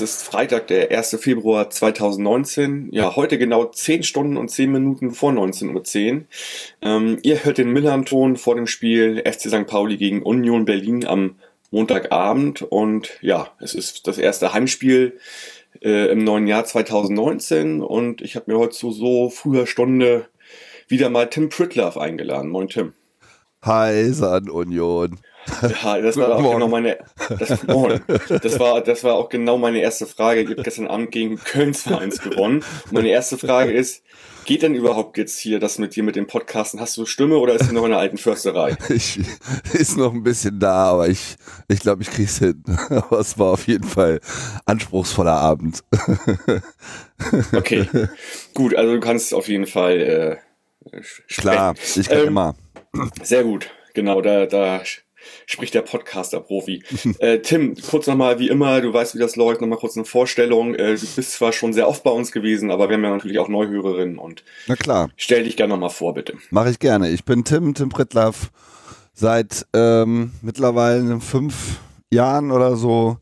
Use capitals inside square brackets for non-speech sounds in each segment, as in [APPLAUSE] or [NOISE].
es ist Freitag, der 1. Februar 2019. Ja, heute genau 10 Stunden und 10 Minuten vor 19.10 Uhr. Ähm, ihr hört den Millern-Ton vor dem Spiel FC St. Pauli gegen Union Berlin am Montagabend. Und ja, es ist das erste Heimspiel äh, im neuen Jahr 2019. Und ich habe mir heute zu so früher Stunde wieder mal Tim Pritlove eingeladen. Moin, Tim. Hi, San Union. Ja, das war auch genau meine, das, das, war, das war auch genau meine erste Frage. Ich habe gestern Abend gegen Kölns Vereins gewonnen. Und meine erste Frage ist, geht denn überhaupt jetzt hier das mit dir mit dem Podcasten? Hast du Stimme oder ist sie noch in der alten Försterei? [LAUGHS] Ich, ist noch ein bisschen da, aber ich, ich glaube, ich krieg's hin. [LAUGHS] Aber es war auf jeden Fall anspruchsvoller Abend. [LAUGHS] Okay, gut, also du kannst auf jeden Fall äh, Klar, ich kann ähm, immer. Sehr gut, genau, da, da spricht der Podcaster-Profi. [LAUGHS] äh, Tim, kurz nochmal, wie immer, du weißt, wie das läuft, nochmal kurz eine Vorstellung. Äh, du bist zwar schon sehr oft bei uns gewesen, aber wir haben ja natürlich auch Neuhörerinnen und Na klar. stell dich gerne nochmal vor, bitte. Mache ich gerne. Ich bin Tim, Tim Prittlaff, seit ähm, mittlerweile fünf Jahren oder so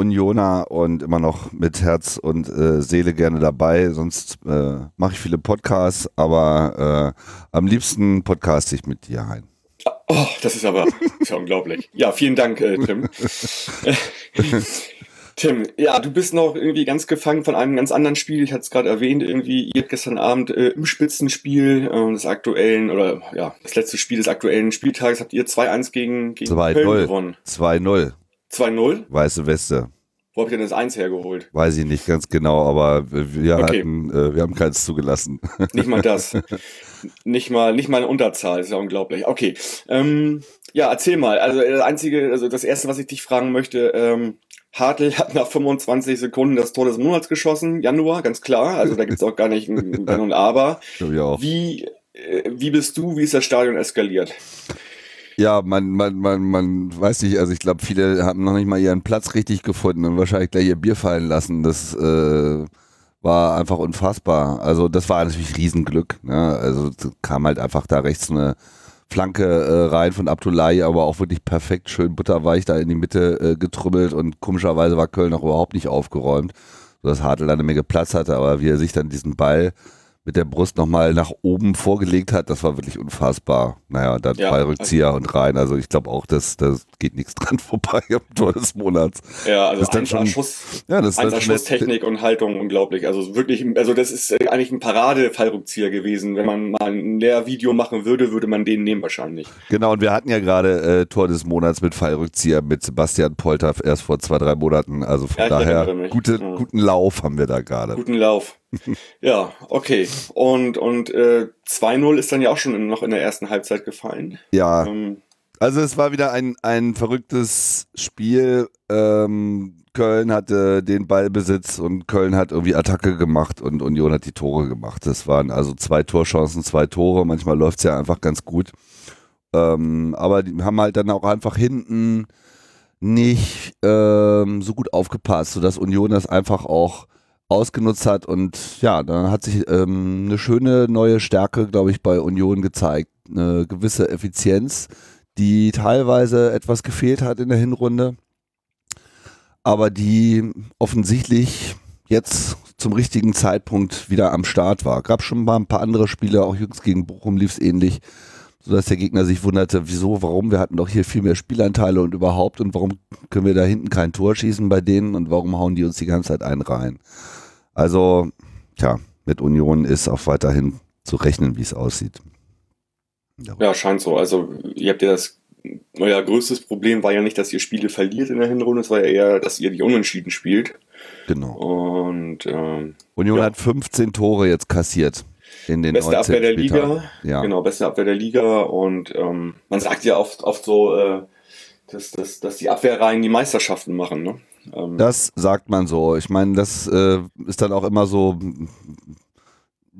Unioner und immer noch mit Herz und äh, Seele gerne dabei. Sonst äh, mache ich viele Podcasts, aber äh, am liebsten podcaste ich mit dir ein. Oh, das ist aber ist ja unglaublich. Ja, vielen Dank, äh, Tim. [LAUGHS] [LAUGHS] Tim, ja, du bist noch irgendwie ganz gefangen von einem ganz anderen Spiel. Ich hatte es gerade erwähnt, irgendwie, ihr habt gestern Abend äh, im Spitzenspiel äh, des aktuellen, oder ja, das letzte Spiel des aktuellen Spieltages habt ihr 2-1 gegen, gegen Köln gewonnen. 2-0. 2-0? Weiße Weste. Wo habt ihr denn das Eins hergeholt? Weiß ich nicht ganz genau, aber wir, okay. hatten, äh, wir haben keins zugelassen. [LAUGHS] Nicht mal das. nicht mal, nicht mal eine Unterzahl, ist ja unglaublich. Okay. Ähm, ja, erzähl mal. Also das einzige, also das erste, was ich dich fragen möchte, ähm, Hartl hat nach 25 Sekunden das Tor des Monats geschossen, Januar, ganz klar. Also da gibt's auch gar nicht ein Wenn und Aber. [LAUGHS] Wie, äh, wie bist du, wie ist das Stadion eskaliert? Ja, man, man, man, man weiß nicht, also ich glaube, viele haben noch nicht mal ihren Platz richtig gefunden und wahrscheinlich gleich ihr Bier fallen lassen. Das äh, war einfach unfassbar. Also das war natürlich Riesenglück. Ne? Also kam halt einfach da rechts eine Flanke äh, rein von Abdullahi, aber auch wirklich perfekt, schön butterweich da in die Mitte äh, getrümmelt und komischerweise war Köln auch überhaupt nicht aufgeräumt, sodass Hartl da eine Menge Platz hatte, aber wie er sich dann diesen Ball mit der Brust nochmal nach oben vorgelegt hat, das war wirklich unfassbar. Naja, dann ja, Fallrückzieher also, und rein. Also ich glaube auch, dass das geht nichts dran [LAUGHS] vorbei am Tor des Monats. Ja, also das dann schon, Schuss, ja, das ist Schusstechnik und Haltung unglaublich. Also wirklich, also das ist eigentlich ein Parade-Fallrückzieher gewesen. Wenn man mal ein Lehrvideo machen würde, würde man den nehmen wahrscheinlich. Genau, und wir hatten ja gerade äh, Tor des Monats mit Fallrückzieher mit Sebastian Polter erst vor zwei, drei Monaten. Also von ja, daher gute, mhm. guten Lauf haben wir da gerade. Guten Lauf. [LAUGHS] ja, okay. Und, und äh, 2-0 ist dann ja auch schon noch in der ersten Halbzeit gefallen. Ja. Ähm, also es war wieder ein, ein verrücktes Spiel. Ähm, Köln hatte den Ballbesitz und Köln hat irgendwie Attacke gemacht und Union hat die Tore gemacht. Das waren also zwei Torchancen, zwei Tore. Manchmal läuft es ja einfach ganz gut. Ähm, aber die haben halt dann auch einfach hinten nicht ähm, so gut aufgepasst, sodass Union das einfach auch ausgenutzt hat und ja, dann hat sich ähm, eine schöne neue Stärke, glaube ich, bei Union gezeigt. Eine gewisse Effizienz, die teilweise etwas gefehlt hat in der Hinrunde, aber die offensichtlich jetzt zum richtigen Zeitpunkt wieder am Start war. Gab schon mal ein paar andere Spiele, auch jüngst gegen Bochum lief es ähnlich, sodass der Gegner sich wunderte, wieso, warum, wir hatten doch hier viel mehr Spielanteile und überhaupt und warum können wir da hinten kein Tor schießen bei denen und warum hauen die uns die ganze Zeit einen rein. Also, tja, mit Union ist auch weiterhin zu rechnen, wie es aussieht. Ja, scheint so. Also, ihr habt ja das, euer größtes Problem war ja nicht, dass ihr Spiele verliert in der Hinrunde, es war ja eher, dass ihr die Unentschieden spielt. Genau. Und ähm, Union ja. hat 15 Tore jetzt kassiert. In den beste Abwehr der Liga, ja. genau, beste Abwehr der Liga und ähm, man sagt ja oft, oft so, äh, dass, dass, dass die Abwehrreihen die Meisterschaften machen, ne? Ähm das sagt man so. Ich meine, das äh, ist dann auch immer so.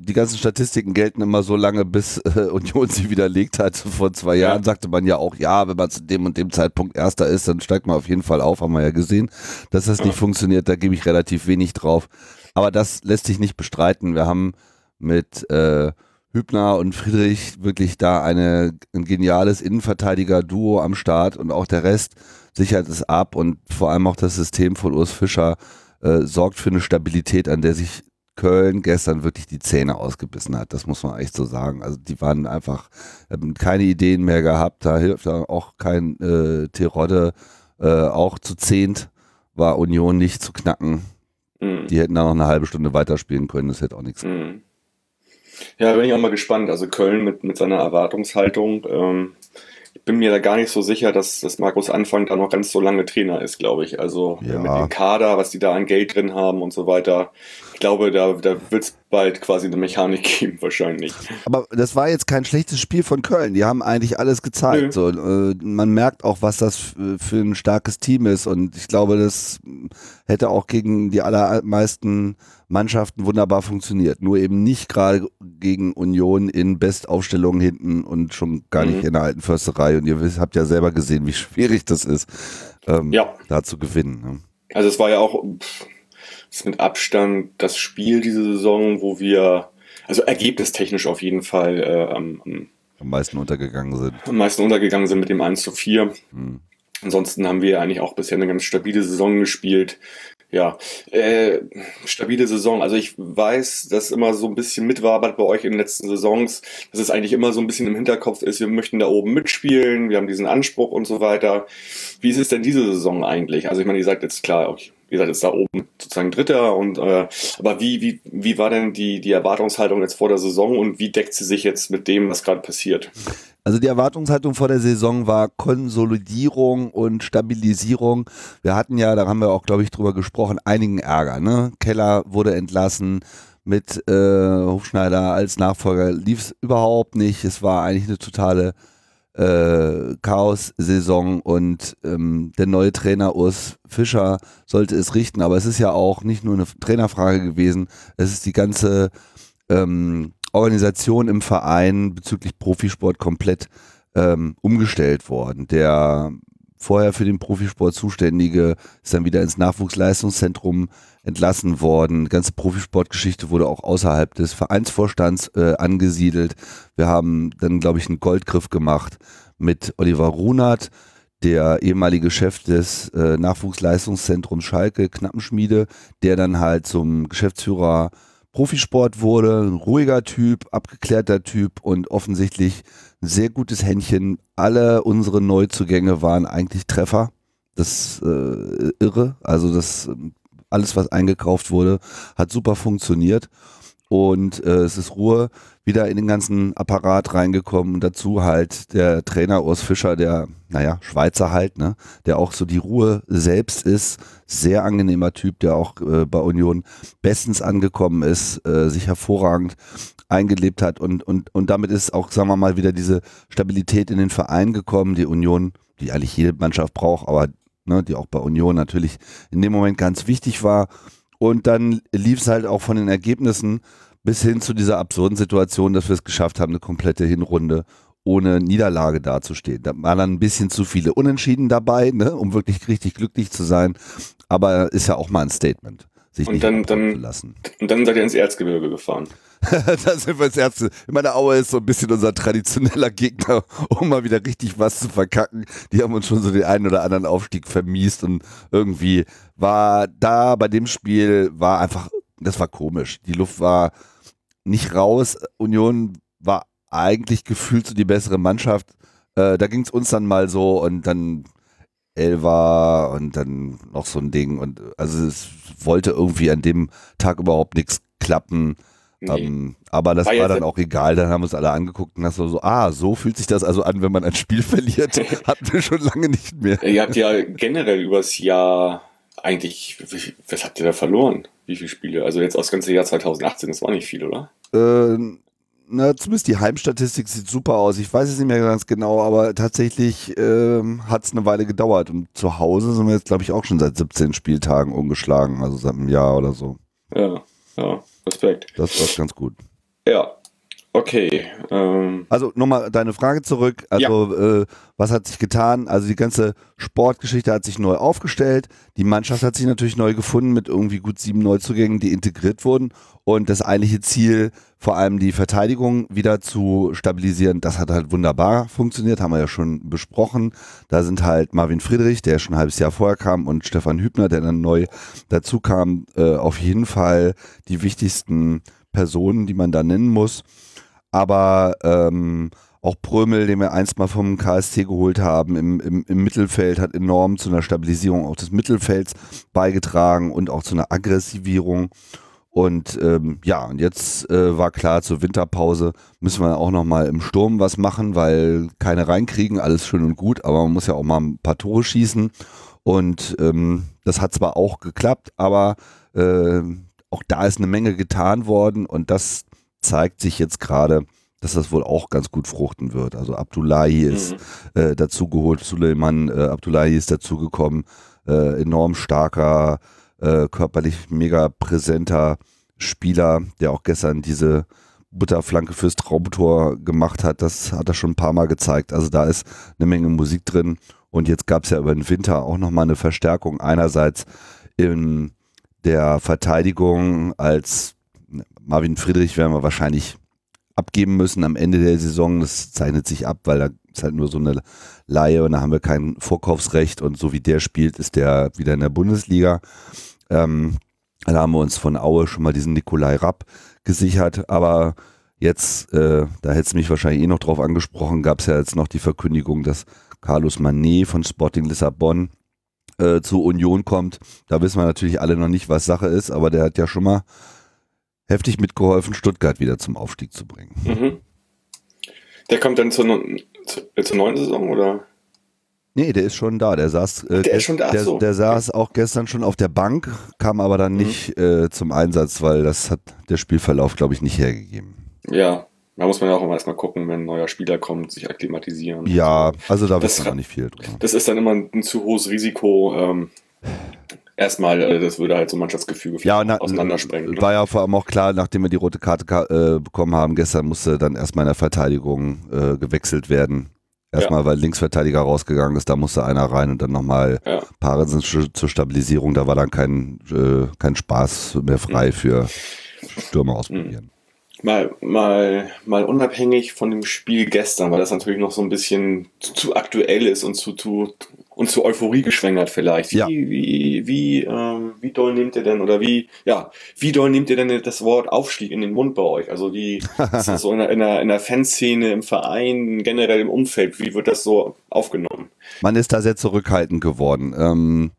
Die ganzen Statistiken gelten immer so lange, bis äh, Union sie widerlegt hat. [LAUGHS] Vor zwei ja. Jahren sagte man ja auch, ja, wenn man zu dem und dem Zeitpunkt Erster ist, dann steigt man auf jeden Fall auf, haben wir ja gesehen. Dass das ja. nicht funktioniert, da gebe ich relativ wenig drauf. Aber das lässt sich nicht bestreiten. Wir haben mit äh, Hübner und Friedrich wirklich da eine, ein geniales Innenverteidiger-Duo am Start und auch der Rest sichert es ab und vor allem auch das System von Urs Fischer äh, sorgt für eine Stabilität, an der sich Köln gestern wirklich die Zähne ausgebissen hat. Das muss man echt so sagen. Also die waren einfach, haben keine Ideen mehr gehabt. Da hilft auch kein äh, Terodde. Äh, auch zu zehnt war Union nicht zu knacken. Mhm. Die hätten da noch eine halbe Stunde weiterspielen können. Das hätte auch nichts. Mhm. Ja, bin ich auch mal gespannt. Also Köln mit, mit seiner Erwartungshaltung. Ähm, ich bin mir da gar nicht so sicher, dass, dass Markus Anfang da noch ganz so lange Trainer ist, glaube ich. Also ja. mit dem Kader, was die da an Geld drin haben und so weiter. Ich glaube, da, da wird es bald quasi eine Mechanik geben, wahrscheinlich. Aber das war jetzt kein schlechtes Spiel von Köln. Die haben eigentlich alles gezeigt. So, äh, man merkt auch, was das für ein starkes Team ist. Und ich glaube, das hätte auch gegen die allermeisten Mannschaften wunderbar funktioniert. Nur eben nicht gerade gegen Union in Bestaufstellungen hinten und schon gar nicht mhm. in der alten Försterei. Und ihr habt ja selber gesehen, wie schwierig das ist, ähm, ja. da zu gewinnen. Ne? Also es war ja auch pff, mit Abstand das Spiel diese Saison, wo wir, also ergebnistechnisch auf jeden Fall äh, am, am meisten untergegangen sind. Am meisten untergegangen sind mit dem 1 zu 4. Mhm. Ansonsten haben wir eigentlich auch bisher eine ganz stabile Saison gespielt ja, äh, stabile Saison. Also ich weiß, dass immer so ein bisschen mitwabert bei euch in den letzten Saisons, dass es eigentlich immer so ein bisschen im Hinterkopf ist, wir möchten da oben mitspielen, wir haben diesen Anspruch und so weiter. Wie ist es denn diese Saison eigentlich? Also ich meine, ihr seid jetzt klar, okay, ihr seid jetzt da oben sozusagen Dritter und äh, aber wie, wie, wie war denn die, die Erwartungshaltung jetzt vor der Saison und wie deckt sie sich jetzt mit dem, was gerade passiert? Also die Erwartungshaltung vor der Saison war Konsolidierung und Stabilisierung. Wir hatten ja, da haben wir auch, glaube ich, drüber gesprochen, einigen Ärger. Ne? Keller wurde entlassen mit äh, Hofschneider als Nachfolger. Lief es überhaupt nicht. Es war eigentlich eine totale äh, Chaos-Saison und ähm, der neue Trainer Urs Fischer sollte es richten. Aber es ist ja auch nicht nur eine Trainerfrage gewesen. Es ist die ganze ähm, Organisation im Verein bezüglich Profisport komplett ähm, umgestellt worden. Der vorher für den Profisport zuständige ist dann wieder ins Nachwuchsleistungszentrum entlassen worden. Die ganze Profisportgeschichte wurde auch außerhalb des Vereinsvorstands äh, angesiedelt. Wir haben dann, glaube ich, einen Goldgriff gemacht mit Oliver Runert, der ehemalige Chef des äh, Nachwuchsleistungszentrums Schalke, Knappenschmiede, der dann halt zum Geschäftsführer Profisport wurde, ein ruhiger Typ, abgeklärter Typ und offensichtlich ein sehr gutes Händchen. Alle unsere Neuzugänge waren eigentlich Treffer. Das äh, irre. Also das alles, was eingekauft wurde, hat super funktioniert. Und äh, es ist Ruhe wieder in den ganzen Apparat reingekommen. Und dazu halt der Trainer Urs Fischer, der, naja, Schweizer halt, ne, der auch so die Ruhe selbst ist. Sehr angenehmer Typ, der auch äh, bei Union bestens angekommen ist, äh, sich hervorragend eingelebt hat. Und, und, und damit ist auch, sagen wir mal, wieder diese Stabilität in den Verein gekommen, die Union, die eigentlich jede Mannschaft braucht, aber ne, die auch bei Union natürlich in dem Moment ganz wichtig war. Und dann lief es halt auch von den Ergebnissen bis hin zu dieser absurden Situation, dass wir es geschafft haben, eine komplette Hinrunde ohne Niederlage dazustehen. Da waren dann ein bisschen zu viele Unentschieden dabei, ne, um wirklich richtig glücklich zu sein. Aber ist ja auch mal ein Statement, sich und nicht dann, dann, zu lassen. Und dann seid ihr ins Erzgebirge gefahren. [LAUGHS] da sind wir ins Erste. Ich meine, Aue ist so ein bisschen unser traditioneller Gegner, [LAUGHS] um mal wieder richtig was zu verkacken. Die haben uns schon so den einen oder anderen Aufstieg vermiest und irgendwie war da bei dem Spiel war einfach, das war komisch. Die Luft war nicht raus. Union war eigentlich gefühlt so die bessere Mannschaft. Äh, da ging es uns dann mal so und dann Elva und dann noch so ein Ding. Und also es wollte irgendwie an dem Tag überhaupt nichts klappen. Nee. Ähm, aber das war, war dann auch egal. Dann haben wir uns alle angeguckt und das so, so, ah, so fühlt sich das also an, wenn man ein Spiel [LAUGHS] verliert. [LAUGHS] Hatten wir schon lange nicht mehr. Ihr habt ja generell übers Jahr eigentlich, was habt ihr da verloren? Wie viele Spiele? Also jetzt aus das ganze Jahr 2018, das war nicht viel, oder? Äh, na, zumindest die Heimstatistik sieht super aus. Ich weiß es nicht mehr ganz genau, aber tatsächlich ähm, hat es eine Weile gedauert. Und zu Hause sind wir jetzt, glaube ich, auch schon seit 17 Spieltagen ungeschlagen, also seit einem Jahr oder so. Ja, ja, Respekt. Das war ganz gut. Ja. Okay. Ähm, Also nochmal deine Frage zurück. Also äh, was hat sich getan? Also die ganze Sportgeschichte hat sich neu aufgestellt. Die Mannschaft hat sich natürlich neu gefunden mit irgendwie gut sieben Neuzugängen, die integriert wurden. Und das eigentliche Ziel, vor allem die Verteidigung wieder zu stabilisieren, das hat halt wunderbar funktioniert, haben wir ja schon besprochen. Da sind halt Marvin Friedrich, der schon ein halbes Jahr vorher kam, und Stefan Hübner, der dann neu dazu kam, äh, auf jeden Fall die wichtigsten Personen, die man da nennen muss aber ähm, auch Prömel, den wir einst mal vom KST geholt haben, im, im, im Mittelfeld hat enorm zu einer Stabilisierung auch des Mittelfelds beigetragen und auch zu einer Aggressivierung. Und ähm, ja, und jetzt äh, war klar, zur Winterpause müssen wir auch nochmal im Sturm was machen, weil keine reinkriegen, alles schön und gut, aber man muss ja auch mal ein paar Tore schießen. Und ähm, das hat zwar auch geklappt, aber äh, auch da ist eine Menge getan worden und das zeigt sich jetzt gerade, dass das wohl auch ganz gut fruchten wird. Also Abdullahi ist mhm. äh, dazugeholt, Suleiman äh, Abdullahi ist dazugekommen, äh, enorm starker, äh, körperlich mega präsenter Spieler, der auch gestern diese Butterflanke fürs Traumtor gemacht hat. Das hat er schon ein paar Mal gezeigt. Also da ist eine Menge Musik drin. Und jetzt gab es ja über den Winter auch nochmal eine Verstärkung. Einerseits in der Verteidigung als Marvin Friedrich werden wir wahrscheinlich abgeben müssen am Ende der Saison. Das zeichnet sich ab, weil da ist halt nur so eine Laie und da haben wir kein Vorkaufsrecht und so wie der spielt, ist der wieder in der Bundesliga. Ähm, da haben wir uns von Aue schon mal diesen Nikolai Rapp gesichert, aber jetzt, äh, da hätte es mich wahrscheinlich eh noch drauf angesprochen, gab es ja jetzt noch die Verkündigung, dass Carlos Manet von Sporting Lissabon äh, zur Union kommt. Da wissen wir natürlich alle noch nicht, was Sache ist, aber der hat ja schon mal heftig mitgeholfen, Stuttgart wieder zum Aufstieg zu bringen. Mhm. Der kommt dann zur, zur, zur neuen Saison, oder? Nee, der ist schon da. Der saß, äh, der, schon da, der, so. der saß auch gestern schon auf der Bank, kam aber dann Mhm. nicht äh, zum Einsatz, weil das hat der Spielverlauf, glaube ich, nicht hergegeben. Ja, da muss man ja auch immer erstmal gucken, wenn ein neuer Spieler kommt, sich akklimatisieren. Ja, also da Das wissen wir noch nicht viel drüber. Das ist dann immer ein, ein zu hohes Risiko. Ähm, erstmal, äh, das würde halt so Mannschaftsgefüge Ja, na, auseinandersprengen. Ne? war ja vor allem auch klar, nachdem wir die rote Karte ka äh, bekommen haben, gestern musste dann erstmal in der Verteidigung äh, gewechselt werden. Erstmal, weil Linksverteidiger rausgegangen ist, da musste einer rein und dann nochmal Ja. Parensen zur Stabilisierung, da war dann kein, äh, kein Spaß mehr frei Mhm. für Stürmer ausprobieren. Mal, mal, mal unabhängig von dem Spiel gestern, weil das natürlich noch so ein bisschen zu, zu aktuell ist und zu, zu, und zu Euphorie geschwängert vielleicht. Wie, Ja. wie, wie, ähm, wie doll nehmt ihr denn, oder wie, ja, wie doll nehmt ihr denn das Wort Aufstieg in den Mund bei euch? Also wie [LAUGHS] ist das so in der, in der, in der Fanszene, im Verein, generell im Umfeld, wie wird das so aufgenommen? Man ist da sehr zurückhaltend geworden. Ähm,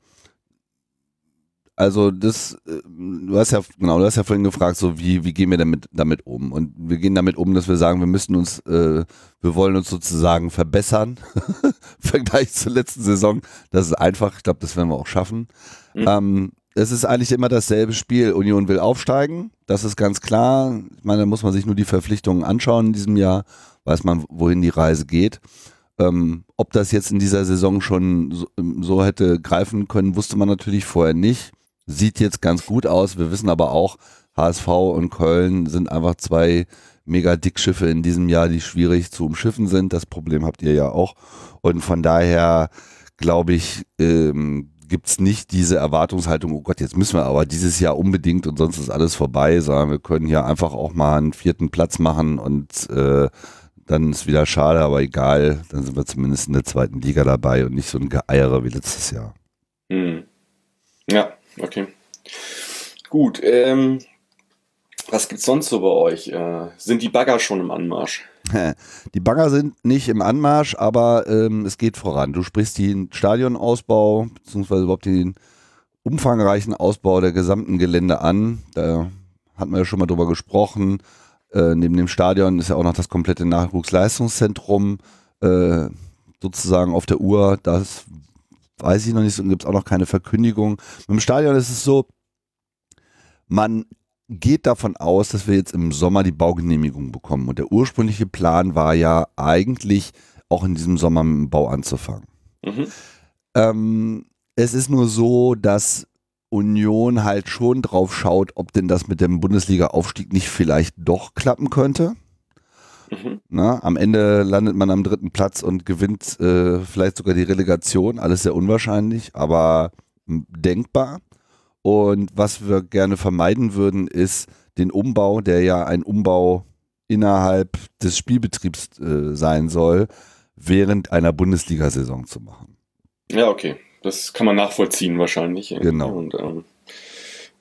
also das, äh, du hast ja, genau, du hast ja vorhin gefragt, so wie, wie gehen wir damit, damit um? Und wir gehen damit um, dass wir sagen, wir müssen uns, äh, wir wollen uns sozusagen verbessern [LAUGHS] im Vergleich zur letzten Saison. Das ist einfach, ich glaube, das werden wir auch schaffen. Mhm. Ähm, es ist eigentlich immer dasselbe Spiel. Union will aufsteigen, das ist ganz klar. Ich meine, da muss man sich nur die Verpflichtungen anschauen in diesem Jahr, weiß man, wohin die Reise geht. Ähm, ob das jetzt in dieser Saison schon so, so hätte greifen können, wusste man natürlich vorher nicht. Sieht jetzt ganz gut aus. Wir wissen aber auch, HSV und Köln sind einfach zwei mega Dickschiffe in diesem Jahr, die schwierig zu umschiffen sind. Das Problem habt ihr ja auch. Und von daher glaube ich, ähm, gibt es nicht diese Erwartungshaltung, oh Gott, jetzt müssen wir aber dieses Jahr unbedingt und sonst ist alles vorbei, sondern wir können hier einfach auch mal einen vierten Platz machen und äh, dann ist wieder schade, aber egal, dann sind wir zumindest in der zweiten Liga dabei und nicht so ein Geeiere wie letztes Jahr. Hm. Ja, okay. Gut, ähm, was gibt's sonst so bei euch? Äh, sind die Bagger schon im Anmarsch? [LAUGHS] Die Bagger sind nicht im Anmarsch, aber ähm, es geht voran. Du sprichst den Stadionausbau, beziehungsweise überhaupt den umfangreichen Ausbau der gesamten Gelände an. Da hatten wir ja schon mal drüber gesprochen. Äh, neben dem Stadion ist ja auch noch das komplette Nachwuchsleistungszentrum äh, sozusagen auf der Uhr. Das weiß ich noch nicht, und gibt es auch noch keine Verkündigung. Mit dem Stadion ist es so, man geht davon aus, dass wir jetzt im Sommer die Baugenehmigung bekommen. Und der ursprüngliche Plan war ja eigentlich auch in diesem Sommer mit dem Bau anzufangen. Mhm. Ähm, es ist nur so, dass Union halt schon drauf schaut, ob denn das mit dem Bundesliga-Aufstieg nicht vielleicht doch klappen könnte. Mhm. Na, am Ende landet man am dritten Platz und gewinnt äh, vielleicht sogar die Relegation. Alles sehr unwahrscheinlich, aber denkbar. Und was wir gerne vermeiden würden, ist den Umbau, der ja ein Umbau innerhalb des Spielbetriebs äh, sein soll, während einer Bundesliga-Saison zu machen. Ja, okay. Das kann man nachvollziehen wahrscheinlich. Genau. Und, ähm,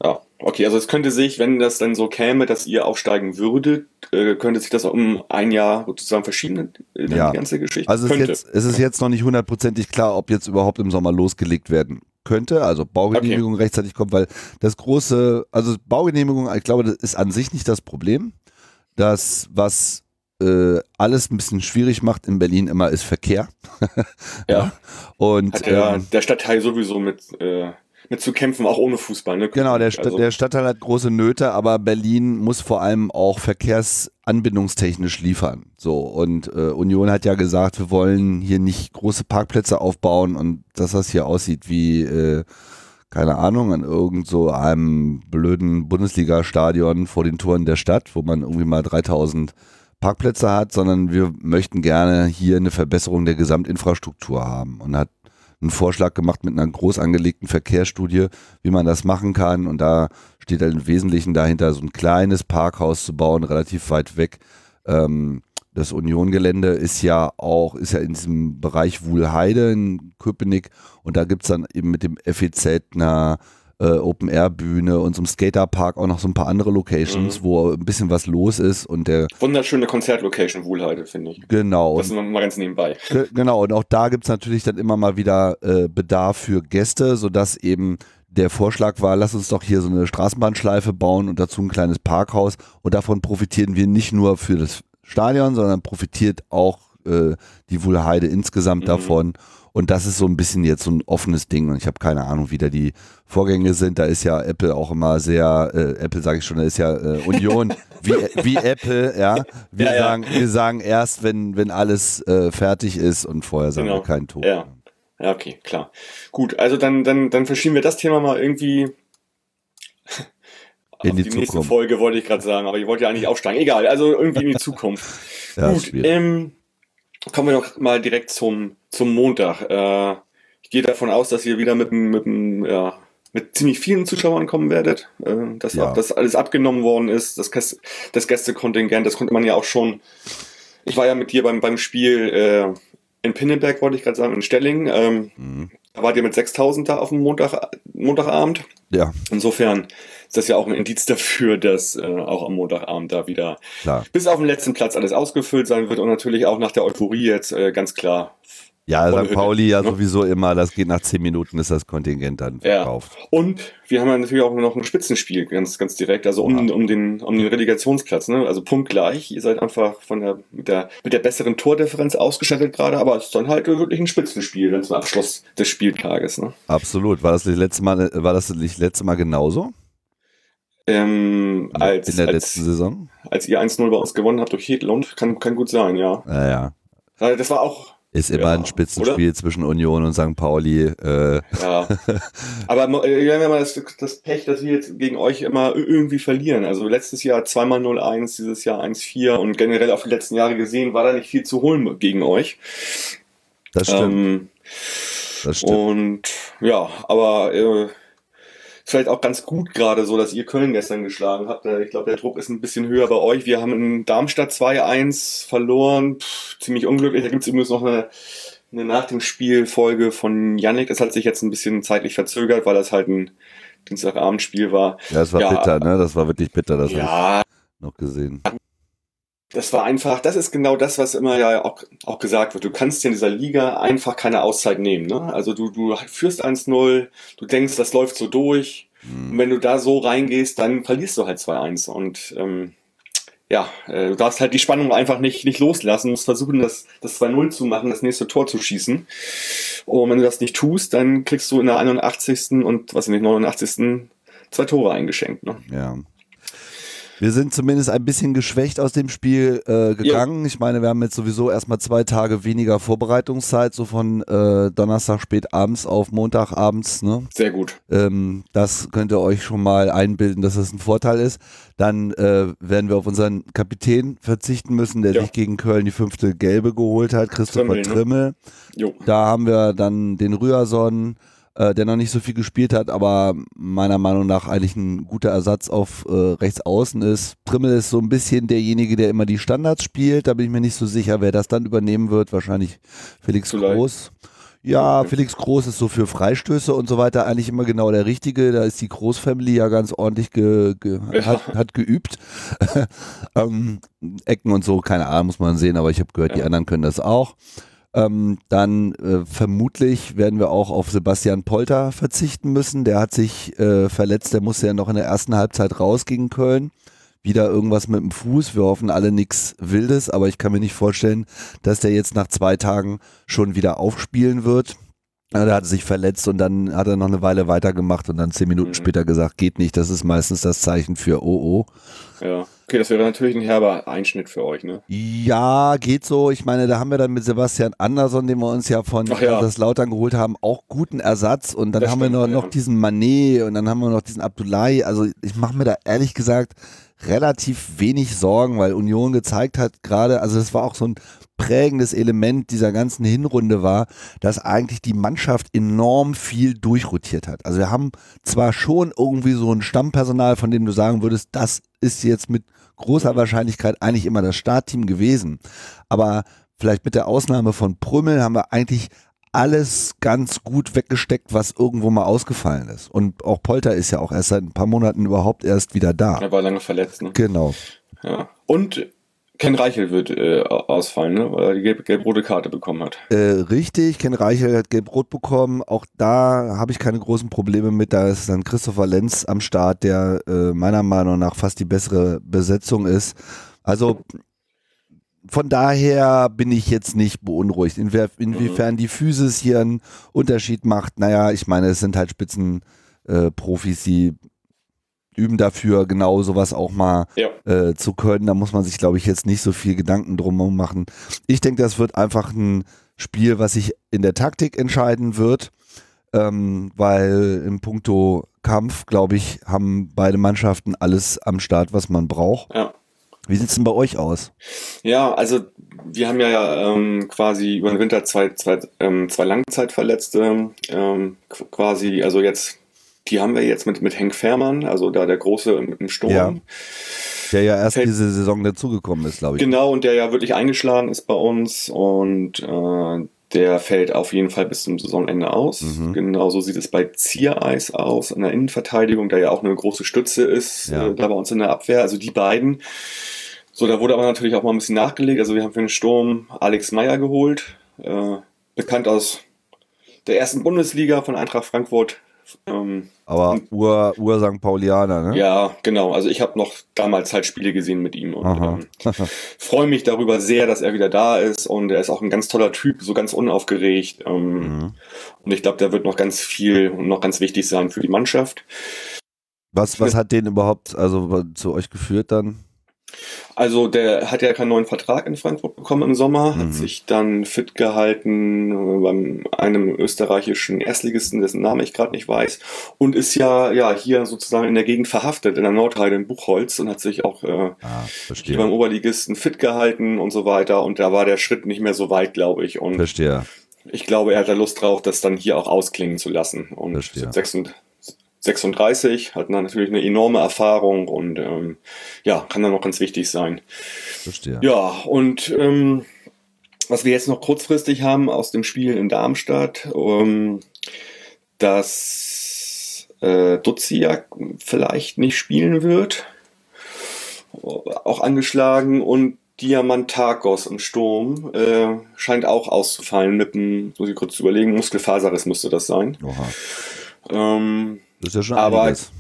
ja, okay, also es könnte sich, wenn das dann so käme, dass ihr aufsteigen würdet, äh, könnte sich das auch um ein Jahr sozusagen verschieben, ja. die ganze Geschichte. Also es ist, jetzt, es ist jetzt noch nicht hundertprozentig klar, ob jetzt überhaupt im Sommer losgelegt werden könnte, also Baugenehmigung okay. rechtzeitig kommt, weil das große, also Baugenehmigung, ich glaube, das ist an sich nicht das Problem. Das, was äh, alles ein bisschen schwierig macht in Berlin immer, ist Verkehr. [LAUGHS] ja. Und Hat der, ähm, der Stadtteil sowieso mit äh, mit zu kämpfen, auch ohne Fußball. Ne? Genau, der, St also. der Stadtteil hat große Nöte, aber Berlin muss vor allem auch verkehrsanbindungstechnisch liefern. So, und äh, Union hat ja gesagt, wir wollen hier nicht große Parkplätze aufbauen und dass das hier aussieht wie, äh, keine Ahnung, an irgend so einem blöden Bundesliga-Stadion vor den Toren der Stadt, wo man irgendwie mal 3000 Parkplätze hat, sondern wir möchten gerne hier eine Verbesserung der Gesamtinfrastruktur haben und hat einen Vorschlag gemacht mit einer groß angelegten Verkehrsstudie, wie man das machen kann. Und da steht halt im Wesentlichen dahinter, so ein kleines Parkhaus zu bauen, relativ weit weg. Ähm, das Union-Gelände ist ja auch, ist ja in diesem Bereich Wuhlheide in Köpenick und da gibt es dann eben mit dem FEZ einer äh, Open-Air-Bühne und so einem Skaterpark auch noch so ein paar andere Locations, mhm. wo ein bisschen was los ist und der Wunderschöne Konzertlocation Wohlheide, finde ich. Genau. Das ist mal ganz nebenbei. Genau, und auch da gibt es natürlich dann immer mal wieder äh, Bedarf für Gäste, sodass eben der Vorschlag war, lass uns doch hier so eine Straßenbahnschleife bauen und dazu ein kleines Parkhaus und davon profitieren wir nicht nur für das Stadion, sondern profitiert auch äh, die Wuhlheide insgesamt mhm. davon. Und das ist so ein bisschen jetzt so ein offenes Ding und ich habe keine Ahnung, wie da die Vorgänge sind. Da ist ja Apple auch immer sehr, äh, Apple sage ich schon, da ist ja äh, Union [LAUGHS] wie, wie Apple, ja. Wir, ja, sagen, ja. wir sagen erst, wenn, wenn alles äh, fertig ist und vorher sagen genau. wir keinen Ton. Ja. ja, okay, klar. Gut, also dann, dann, dann verschieben wir das Thema mal irgendwie in die, die nächste Folge wollte ich gerade sagen, aber ich wollte ja eigentlich aufsteigen. Egal, also irgendwie in die [LAUGHS] Zukunft. ja, Gut, ähm, kommen wir noch mal direkt zum, zum Montag. Äh, ich gehe davon aus, dass ihr wieder mit, mit, ja, mit ziemlich vielen Zuschauern kommen werdet. Äh, dass ja. das alles abgenommen worden ist. Das, Gäste, das Gästekontingent, das konnte man ja auch schon. Ich war ja mit dir beim, beim Spiel äh, in Pinnenberg, wollte ich gerade sagen, in Stelling. Ähm, mhm. Da wart ihr mit 6000 da auf dem Montag, Montagabend. Ja. Insofern ist das ja auch ein Indiz dafür, dass äh, auch am Montagabend da wieder klar. bis auf den letzten Platz alles ausgefüllt sein wird und natürlich auch nach der Euphorie jetzt äh, ganz klar ja, St. Pauli ja ne? sowieso immer, das geht nach zehn Minuten, ist das Kontingent dann verkauft. Ja. Und wir haben ja natürlich auch noch ein Spitzenspiel, ganz, ganz direkt, also um, ja. um, den, um den Relegationsplatz, ne? Also punktgleich. Ihr seid einfach von der, mit der, mit der besseren Tordifferenz ausgestattet gerade, aber es ist dann halt wirklich ein Spitzenspiel dann zum Abschluss des Spieltages, ne? Absolut. War das nicht letzte Mal, war das nicht letzte Mal genauso? Ähm, als, in der als, letzten Saison? Als ihr 1-0 bei uns gewonnen habt durch Hedlund, kann, kann gut sein, ja. Ja, ja. Das war auch, ist immer ja, ein Spitzenspiel oder? zwischen Union und St. Pauli. Äh. Ja. Aber äh, wir haben ja mal das, das, Pech, dass wir jetzt gegen euch immer irgendwie verlieren. Also letztes Jahr zweimal 0-1, dieses Jahr 1-4 und generell auf die letzten Jahre gesehen war da nicht viel zu holen gegen euch. Das stimmt. Ähm, das stimmt. Und ja, aber äh, vielleicht auch ganz gut gerade so, dass ihr Köln gestern geschlagen habt. Ich glaube, der Druck ist ein bisschen höher bei euch. Wir haben in Darmstadt 2-1 verloren. Pff, ziemlich unglücklich. Da gibt es übrigens noch eine, eine nach dem Spiel Folge von Yannick. Es hat sich jetzt ein bisschen zeitlich verzögert, weil das halt ein Dienstagabendspiel war. Ja, das war ja, bitter, ne? Das war wirklich bitter, das ja, noch gesehen. Das war einfach, das ist genau das, was immer ja auch, auch gesagt wird. Du kannst dir in dieser Liga einfach keine Auszeit nehmen. Ne? Also du, du führst 1-0, du denkst, das läuft so durch. Mhm. Und wenn du da so reingehst, dann verlierst du halt 2-1. Und ähm, ja, äh, du darfst halt die Spannung einfach nicht, nicht loslassen, du musst versuchen, das, das 2-0 zu machen, das nächste Tor zu schießen. Und wenn du das nicht tust, dann kriegst du in der 81. und was in den 89. zwei Tore eingeschenkt. Ne? Ja. Wir sind zumindest ein bisschen geschwächt aus dem Spiel äh, gegangen. Ja. Ich meine, wir haben jetzt sowieso erstmal zwei Tage weniger Vorbereitungszeit, so von äh, Donnerstag spät abends auf Montag abends. Ne? Sehr gut. Ähm, das könnt ihr euch schon mal einbilden, dass das ein Vorteil ist. Dann äh, werden wir auf unseren Kapitän verzichten müssen, der ja. sich gegen Köln die fünfte Gelbe geholt hat, Christopher Trimmel. Ne? Da haben wir dann den Rührson äh, der noch nicht so viel gespielt hat, aber meiner Meinung nach eigentlich ein guter Ersatz auf äh, rechts außen ist. Trimmel ist so ein bisschen derjenige, der immer die Standards spielt. Da bin ich mir nicht so sicher, wer das dann übernehmen wird. Wahrscheinlich Felix Vielleicht. Groß. Ja, Felix Groß ist so für Freistöße und so weiter eigentlich immer genau der Richtige. Da ist die Großfamily ja ganz ordentlich ge, ge. Hat, hat, geübt. [LAUGHS] ähm, Ecken und so, keine Ahnung, muss man sehen, aber ich habe gehört, ja. die anderen können das auch. Ähm, dann äh, vermutlich werden wir auch auf Sebastian Polter verzichten müssen. Der hat sich äh, verletzt, der musste ja noch in der ersten Halbzeit raus gegen Köln. Wieder irgendwas mit dem Fuß. Wir hoffen alle nichts Wildes, aber ich kann mir nicht vorstellen, dass der jetzt nach zwei Tagen schon wieder aufspielen wird. Ja, der hat sich verletzt und dann hat er noch eine Weile weitergemacht und dann zehn Minuten mhm. später gesagt, geht nicht. Das ist meistens das Zeichen für OO. Ja, okay, das wäre natürlich ein herber Einschnitt für euch, ne? Ja, geht so. Ich meine, da haben wir dann mit Sebastian Andersson, den wir uns ja von ja. das Lautern geholt haben, auch guten Ersatz. Und dann das haben stimmt, wir noch, ja. noch diesen Manet und dann haben wir noch diesen Abdullahi. Also ich mache mir da ehrlich gesagt relativ wenig Sorgen, weil Union gezeigt hat gerade, also es war auch so ein prägendes Element dieser ganzen Hinrunde war, dass eigentlich die Mannschaft enorm viel durchrotiert hat. Also wir haben zwar schon irgendwie so ein Stammpersonal, von dem du sagen würdest, das ist jetzt mit großer Wahrscheinlichkeit eigentlich immer das Startteam gewesen, aber vielleicht mit der Ausnahme von Prümmel haben wir eigentlich alles ganz gut weggesteckt, was irgendwo mal ausgefallen ist. Und auch Polter ist ja auch erst seit ein paar Monaten überhaupt erst wieder da. Er war lange verletzt, ne? Genau. Ja. Und Ken Reichel wird äh, ausfallen, ne? weil er die gelb gelb-rote Karte bekommen hat. Äh, richtig, Ken Reichel hat gelb-rot bekommen. Auch da habe ich keine großen Probleme mit. Da ist dann Christopher Lenz am Start, der äh, meiner Meinung nach fast die bessere Besetzung ist. Also von daher bin ich jetzt nicht beunruhigt. Inwie inwiefern mhm. die Physis hier einen Unterschied macht, naja, ich meine, es sind halt Spitzenprofis, äh, die üben dafür, genau sowas auch mal ja. äh, zu können. Da muss man sich, glaube ich, jetzt nicht so viel Gedanken drum machen. Ich denke, das wird einfach ein Spiel, was sich in der Taktik entscheiden wird, ähm, weil im Punkto Kampf, glaube ich, haben beide Mannschaften alles am Start, was man braucht. Ja. Wie sieht es denn bei euch aus? Ja, also wir haben ja ähm, quasi über den Winter zwei, zwei, ähm, zwei Langzeitverletzte, ähm, quasi, also jetzt die haben wir jetzt mit, mit Henk Fährmann, also da der Große im, Sturm. Ja. Der ja erst Fällt, diese Saison dazugekommen ist, glaube ich. Genau, und der ja wirklich eingeschlagen ist bei uns und äh, der fällt auf jeden Fall bis zum Saisonende aus. Mhm. Genauso sieht es bei Ziereis aus, in der Innenverteidigung, der ja auch eine große Stütze ist, ja. äh, da bei uns in der Abwehr. Also die beiden. So, da wurde aber natürlich auch mal ein bisschen nachgelegt. Also wir haben für den Sturm Alex Meyer geholt, äh, bekannt aus der ersten Bundesliga von Eintracht Frankfurt, ähm, Aber Ur, Ur St. Paulianer, ne? Ja, genau. Also ich habe noch damals halt Spiele gesehen mit ihm und ähm, freue mich darüber sehr, dass er wieder da ist und er ist auch ein ganz toller Typ, so ganz unaufgeregt. Ähm, mhm. Und ich glaube, der wird noch ganz viel und noch ganz wichtig sein für die Mannschaft. Was, was hat den überhaupt also zu euch geführt dann? Also der hat ja keinen neuen Vertrag in Frankfurt bekommen im Sommer, mhm. hat sich dann fit gehalten äh, beim einem österreichischen Erstligisten, dessen Name ich gerade nicht weiß, und ist ja ja hier sozusagen in der Gegend verhaftet in der Nordheide in Buchholz und hat sich auch äh, ah, beim Oberligisten fit gehalten und so weiter. Und da war der Schritt nicht mehr so weit, glaube ich. Und verstehe. Ich glaube, er hat da Lust drauf, das dann hier auch ausklingen zu lassen. Und verstehe. 36, hat natürlich eine enorme Erfahrung und ähm, ja, kann dann noch ganz wichtig sein. Verstehe. Ja, und ähm, was wir jetzt noch kurzfristig haben aus dem Spiel in Darmstadt, ähm, dass äh, Duziak vielleicht nicht spielen wird, auch angeschlagen und Diamantakos im Sturm äh, scheint auch auszufallen mit einem, muss ich kurz überlegen, Muskelfaserriss müsste das sein. Oha. Ähm, das ist ja schon aber, einiges.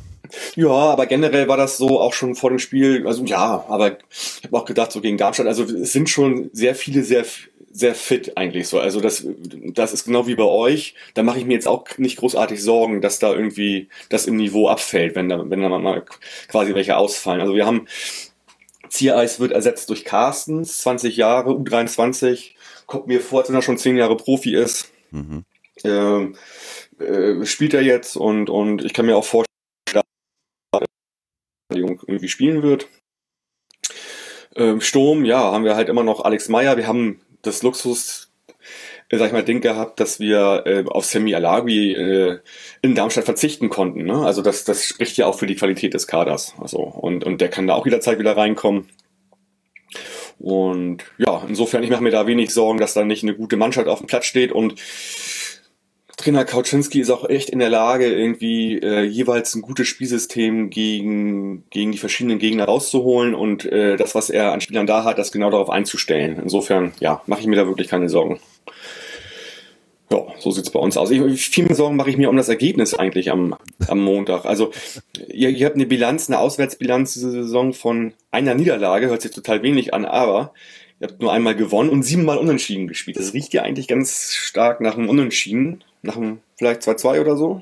Ja, aber generell war das so auch schon vor dem Spiel, also ja, aber ich habe auch gedacht, so gegen Darmstadt, also es sind schon sehr viele, sehr, sehr fit eigentlich so. Also das, das ist genau wie bei euch. Da mache ich mir jetzt auch nicht großartig Sorgen, dass da irgendwie das im Niveau abfällt, wenn da, wenn da mal quasi welche ausfallen. Also wir haben Ziereis wird ersetzt durch Carstens, 20 Jahre, U23. Kommt mir vor, als wenn er schon 10 Jahre Profi ist. Mhm. Ähm, äh, spielt er jetzt und, und ich kann mir auch vorstellen, dass er irgendwie spielen wird. Ähm, Sturm, ja, haben wir halt immer noch Alex Meyer. Wir haben das Luxus, äh, sag ich mal, Ding gehabt, dass wir äh, auf Semi Alagui äh, in Darmstadt verzichten konnten. Ne? Also das, das spricht ja auch für die Qualität des Kaders. Also, und, und der kann da auch jederzeit wieder reinkommen. Und ja, insofern, ich mache mir da wenig Sorgen, dass da nicht eine gute Mannschaft auf dem Platz steht und Trainer Kauczynski ist auch echt in der Lage, irgendwie äh, jeweils ein gutes Spielsystem gegen, gegen die verschiedenen Gegner rauszuholen und äh, das, was er an Spielern da hat, das genau darauf einzustellen. Insofern, ja, mache ich mir da wirklich keine Sorgen. Ja, so sieht's bei uns aus. Ich, viel mehr Sorgen mache ich mir um das Ergebnis eigentlich am, am Montag. Also, ihr, ihr habt eine Bilanz, eine Auswärtsbilanz diese Saison von einer Niederlage, hört sich total wenig an, aber ihr habt nur einmal gewonnen und siebenmal unentschieden gespielt. Das riecht ja eigentlich ganz stark nach einem Unentschieden. Nach einem vielleicht 2-2 oder so,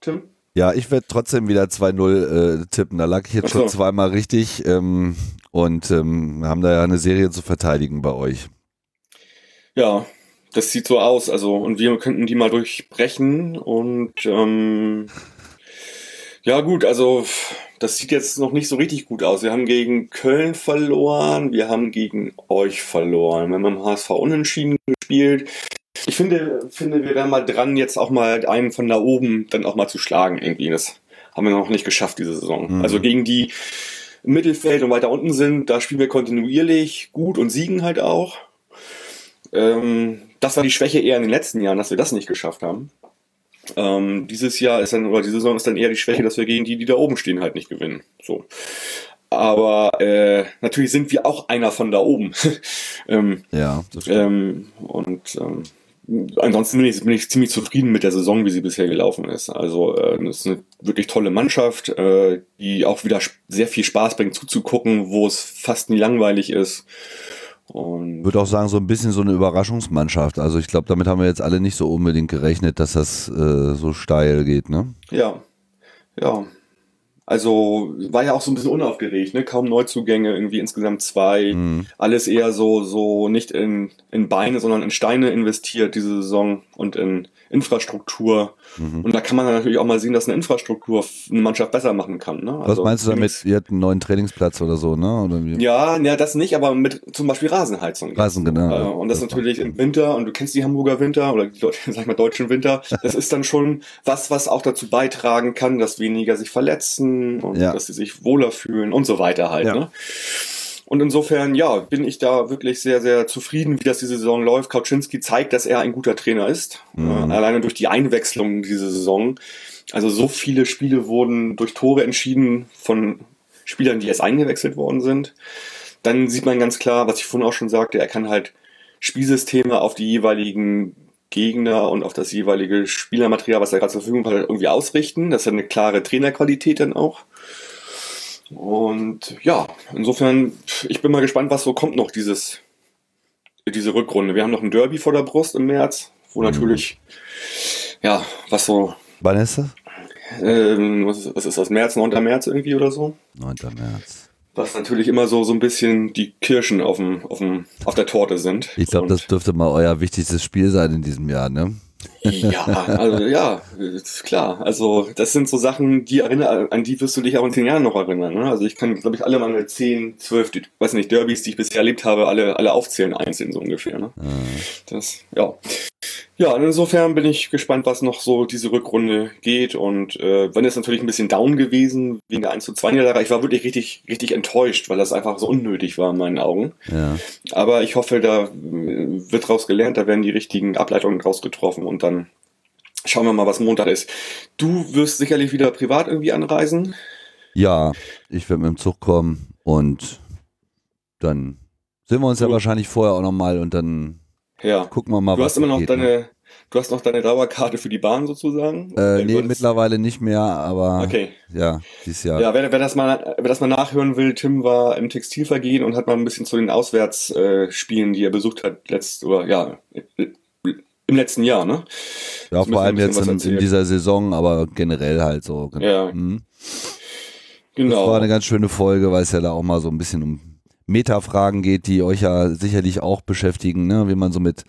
Tim? Ja, ich werde trotzdem wieder 2-0 äh, tippen. Da lag ich jetzt so. schon zweimal richtig ähm, und ähm, haben da ja eine Serie zu verteidigen bei euch. Ja, das sieht so aus. Also, und wir könnten die mal durchbrechen und ähm, ja gut, also das sieht jetzt noch nicht so richtig gut aus. Wir haben gegen Köln verloren, wir haben gegen euch verloren. Wir haben im HSV unentschieden gespielt ich finde, finde, wir wären mal dran, jetzt auch mal einen von da oben dann auch mal zu schlagen irgendwie. Das haben wir noch nicht geschafft diese Saison. Mhm. Also gegen die im Mittelfeld und weiter unten sind, da spielen wir kontinuierlich gut und siegen halt auch. Ähm, das war die Schwäche eher in den letzten Jahren, dass wir das nicht geschafft haben. Ähm, dieses Jahr ist dann, oder diese Saison ist dann eher die Schwäche, dass wir gegen die, die da oben stehen, halt nicht gewinnen. So. Aber äh, natürlich sind wir auch einer von da oben. [LAUGHS] ähm, ja, das stimmt. Ähm, und ähm, ansonsten bin ich, bin ich ziemlich zufrieden mit der Saison, wie sie bisher gelaufen ist. Also äh, es ist eine wirklich tolle Mannschaft, äh, die auch wieder sehr viel Spaß bringt zuzugucken, wo es fast nie langweilig ist. Und würde auch sagen, so ein bisschen so eine Überraschungsmannschaft. Also ich glaube, damit haben wir jetzt alle nicht so unbedingt gerechnet, dass das äh, so steil geht, ne? Ja, ja. Also war ja auch so ein bisschen unaufgeregt, ne? Kaum Neuzugänge, irgendwie insgesamt zwei. Mhm. Alles eher so, so nicht in, in Beine, sondern in Steine investiert diese Saison und in Infrastruktur. Mhm. Und da kann man natürlich auch mal sehen, dass eine Infrastruktur eine Mannschaft besser machen kann. Ne? Also, Was meinst du damit? Ihr habt einen neuen Trainingsplatz oder so, ne? Oder wie? Ja, ja, das nicht, aber mit zum Beispiel Rasenheizung. Rasen, genau. Äh, und das natürlich im Winter, und du kennst die Hamburger Winter oder die, [LAUGHS] sag ich mal, deutschen Winter, [LAUGHS] das ist dann schon was, was auch dazu beitragen kann, dass weniger sich verletzen und ja. dass sie sich wohler fühlen und so weiter halt. Ja. Ne? Und insofern, ja, bin ich da wirklich sehr, sehr zufrieden, wie das diese Saison läuft. Kauczynski zeigt, dass er ein guter Trainer ist. Mhm. Äh, alleine durch die Einwechslung diese Saison. Also so viele Spiele wurden durch Tore entschieden von Spielern, die erst eingewechselt worden sind. Dann sieht man ganz klar, was ich vorhin auch schon sagte, er kann halt Spielsysteme auf die jeweiligen Gegner und auf das jeweilige Spielermaterial, was er gerade zur Verfügung hat, irgendwie ausrichten. Das ist eine klare Trainerqualität dann auch. Und ja, insofern, ich bin mal gespannt, was so kommt noch dieses, diese Rückrunde. Wir haben noch ein Derby vor der Brust im März, wo mhm. natürlich, ja, was so. Wann ist das? Ähm, was, ist, was ist das? März, 9. März irgendwie oder so? 9. März. Was natürlich immer so, so ein bisschen die Kirschen auf, dem, auf, dem, auf der Torte sind. Ich glaube, das dürfte mal euer wichtigstes Spiel sein in diesem Jahr, ne? Ja, also ja, ist klar. Also das sind so Sachen, die erinnern, an die wirst du dich auch in zehn Jahren noch erinnern. Ne? Also ich kann, glaube ich, alle meine zehn, zwölf, weiß nicht, Derbys, die ich bisher erlebt habe, alle, alle aufzählen einzeln so ungefähr. Ne? Mhm. Das, ja. Ja, insofern bin ich gespannt, was noch so diese Rückrunde geht. Und äh, wenn es natürlich ein bisschen down gewesen wegen der 1 zu 2 Niederlage. Ich war wirklich richtig, richtig enttäuscht, weil das einfach so unnötig war in meinen Augen. Ja. Aber ich hoffe, da äh, wird draus gelernt, da werden die richtigen Ableitungen draus getroffen und dann schauen wir mal, was Montag ist. Du wirst sicherlich wieder privat irgendwie anreisen. Ja, ich werde mit dem Zug kommen und dann sehen wir uns ja wahrscheinlich vorher auch nochmal und dann ja. Gucken wir mal, du was hast immer noch geht, deine, ne? Du hast noch deine Dauerkarte für die Bahn sozusagen? Äh, nee, mittlerweile nicht mehr, aber Okay. ja, dieses Jahr. Ja, wer, wer, das mal, wer das mal nachhören will, Tim war im Textilvergehen und hat mal ein bisschen zu den Auswärtsspielen, äh, die er besucht hat, letzt, oder ja, im letzten Jahr, ne? Ja, vor allem jetzt in, in dieser Saison, aber generell halt so. Genau. Ja. Mhm. Genau. Das war eine ganz schöne Folge, weil es ja da auch mal so ein bisschen um Metafragen geht, die euch ja sicherlich auch beschäftigen, ne? wie man so mit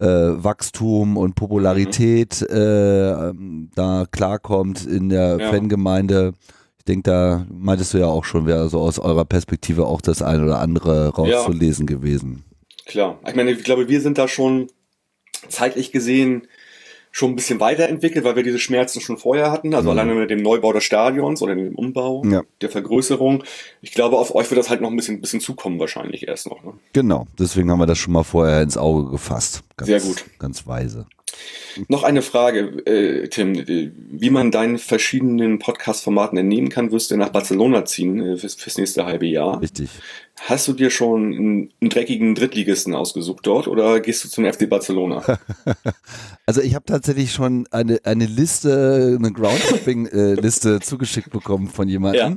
äh, Wachstum und Popularität äh, ähm, da klarkommt in der Ja. Fangemeinde. Ich denke, da meintest du ja auch schon, wäre so aus eurer Perspektive auch das ein oder andere rauszulesen gewesen. Klar. Ich meine, ich glaube, wir sind da schon zeitlich gesehen schon ein bisschen weiterentwickelt, weil wir diese Schmerzen schon vorher hatten. Also Mhm. alleine mit dem Neubau des Stadions oder dem Umbau, Ja. der Vergrößerung. Ich glaube, auf euch wird das halt noch ein bisschen, bisschen zukommen wahrscheinlich erst noch. Ne? Genau, deswegen haben wir das schon mal vorher ins Auge gefasst. Ganz, Sehr gut. Ganz weise. Noch eine Frage, äh, Tim. Wie man deinen verschiedenen Podcast-Formaten entnehmen kann, wirst du nach Barcelona ziehen äh, fürs, fürs nächste halbe Jahr. Richtig. Hast du dir schon einen, einen dreckigen Drittligisten ausgesucht dort oder gehst du zum FC Barcelona? [LAUGHS] Also ich habe tatsächlich schon eine, eine Liste, eine Groundshopping-Liste [LAUGHS] zugeschickt bekommen von jemandem.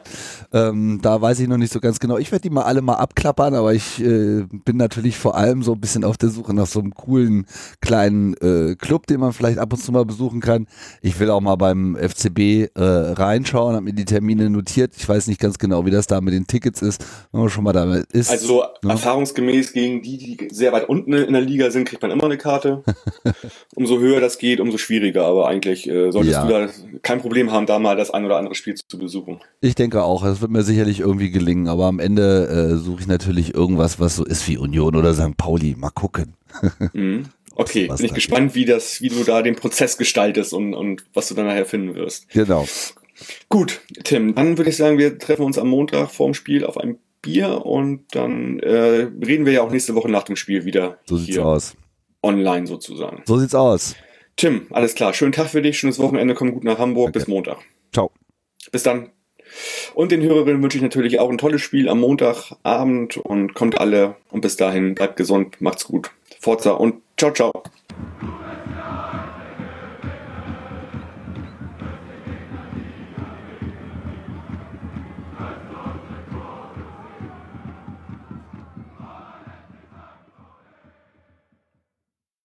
Ähm, da weiß ich noch nicht so ganz genau. Ich werde die mal alle mal abklappern, aber ich äh, bin natürlich vor allem so ein bisschen auf der Suche nach so einem coolen kleinen äh, Club, den man vielleicht ab und zu mal besuchen kann. Ich will auch mal beim FCB äh, reinschauen, habe mir die Termine notiert. Ich weiß nicht ganz genau, wie das da mit den Tickets ist, wenn man schon mal da ist. Also ne? erfahrungsgemäß gegen die, die sehr weit unten in der Liga sind, kriegt man immer eine Karte. [LAUGHS] umso höher das geht, umso schwieriger. Aber eigentlich äh, solltest Ja. du da kein Problem haben, da mal das ein oder andere Spiel zu besuchen. Ich denke auch, es wird mir sicherlich irgendwie gelingen, aber am Ende äh, suche ich natürlich irgendwas, was so ist wie Union oder St. Pauli. Mal gucken. Mhm. [LAUGHS] Okay, bin ich gespannt, wie das, wie du da den Prozess gestaltest und, und was du dann nachher finden wirst. Genau. Gut, Tim, dann würde ich sagen, wir treffen uns am Montag vorm Spiel auf ein Bier und dann äh, reden wir ja auch nächste Woche nach dem Spiel wieder So sieht's aus. online sozusagen. So sieht's aus. Tim, alles klar, schönen Tag für dich, schönes Wochenende, komm gut nach Hamburg, Danke. bis Montag. Ciao. Bis dann. Und den Hörerinnen wünsche ich natürlich auch ein tolles Spiel am Montagabend und kommt alle und bis dahin bleibt gesund, macht's gut. Forza und ciao, ciao.